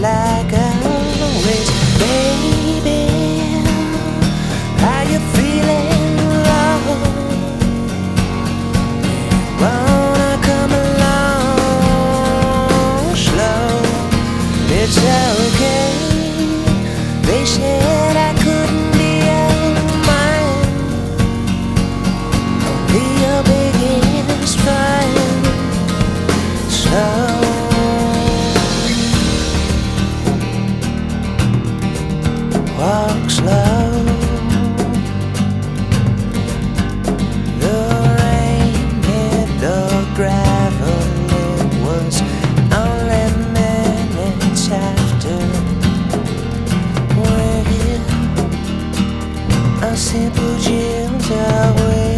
like walk slow. The rain hit the gravel, it was only minutes after. We're a simple gentle way.